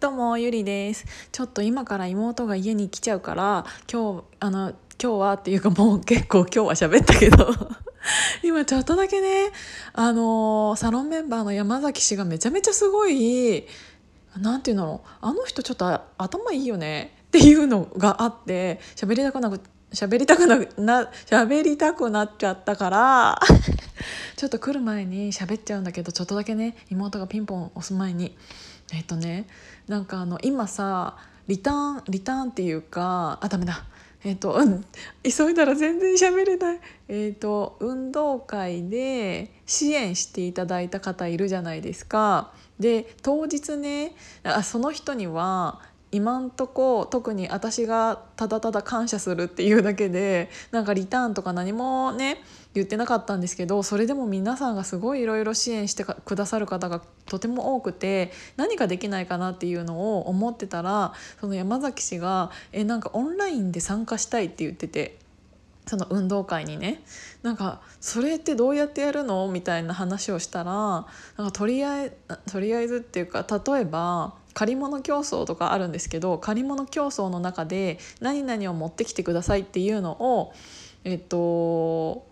どうもゆりです。ちょっと今から妹が家に来ちゃうから今日あの今日はっていうかもう結構今日は喋ったけど。今ちょっとだけねあのサロンメンバーの山崎氏がめちゃめちゃすごい何て言うんだろうあの人ちょっと頭いいよねっていうのがあって喋りたくなく喋りたくなな喋りたくなっちゃったから ちょっと来る前に喋っちゃうんだけどちょっとだけね妹がピンポン押す前にえっとねなんかあの今さリターンリターンっていうかあダメだえっと、うん、急いだら全然喋れない。えっと運動会で支援していただいた方いるじゃないですか。で当日ねあその人には今んとこ特に私がただただ感謝するっていうだけでなんかリターンとか何もね言ってなかったんですけどそれでも皆さんがすごいいろいろ支援してくださる方がとても多くて何かできないかなっていうのを思ってたらその山崎氏が「えなんかオンラインで参加したい」って言ってて。その運動会にねなんかそれってどうやってやるの？みたいな話をしたらなんかとりあえとりあえずっていうか例えば借り物競争とかあるんですけど借り物競争の中で何々を持ってきてくださいっていうのをえっと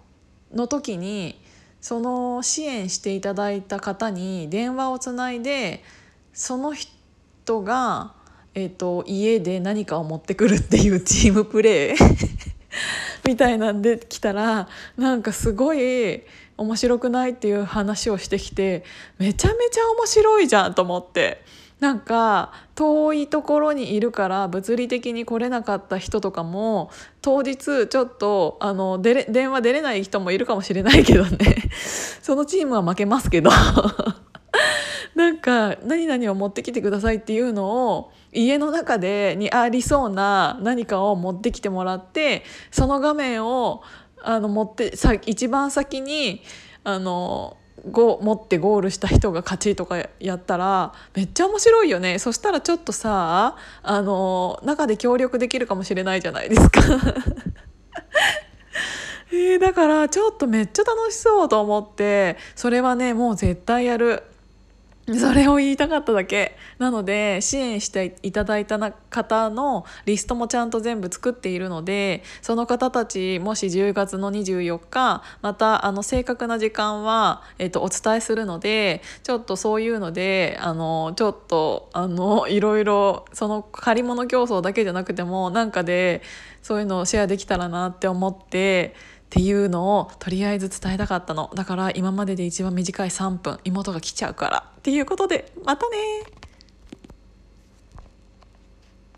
の時にその支援していただいた方に電話をつないでその人が、えーと、家で何かを持ってくるっていう チームプレー みたいなんで来たらなんかすごい面白くないっていう話をしてきてめちゃめちゃ面白いじゃんと思って。なんか遠いところにいるから物理的に来れなかった人とかも当日ちょっとあの出れ電話出れない人もいるかもしれないけどね。そのチームは負けますけど。なんか何々を持ってきてくださいっていうのを家の中でにありそうな何かを持ってきてもらってその画面をあの持ってさ一番先にあの5持ってゴールした人が勝ちとかやったらめっちゃ面白いよねそしたらちょっとさあの中で協力できるかもしれないじゃないですか えー、だからちょっとめっちゃ楽しそうと思ってそれはねもう絶対やる。それを言いたかっただけ。なので支援していただいた方のリストもちゃんと全部作っているのでその方たちもし10月の24日またあの正確な時間は、えっと、お伝えするのでちょっとそういうのであのちょっとあのいろいろその借り物競争だけじゃなくてもなんかでそういうのをシェアできたらなって思ってっていうのをとりあえず伝えたかったの。だから今までで一番短い3分妹が来ちゃうから。っていうことでまたね。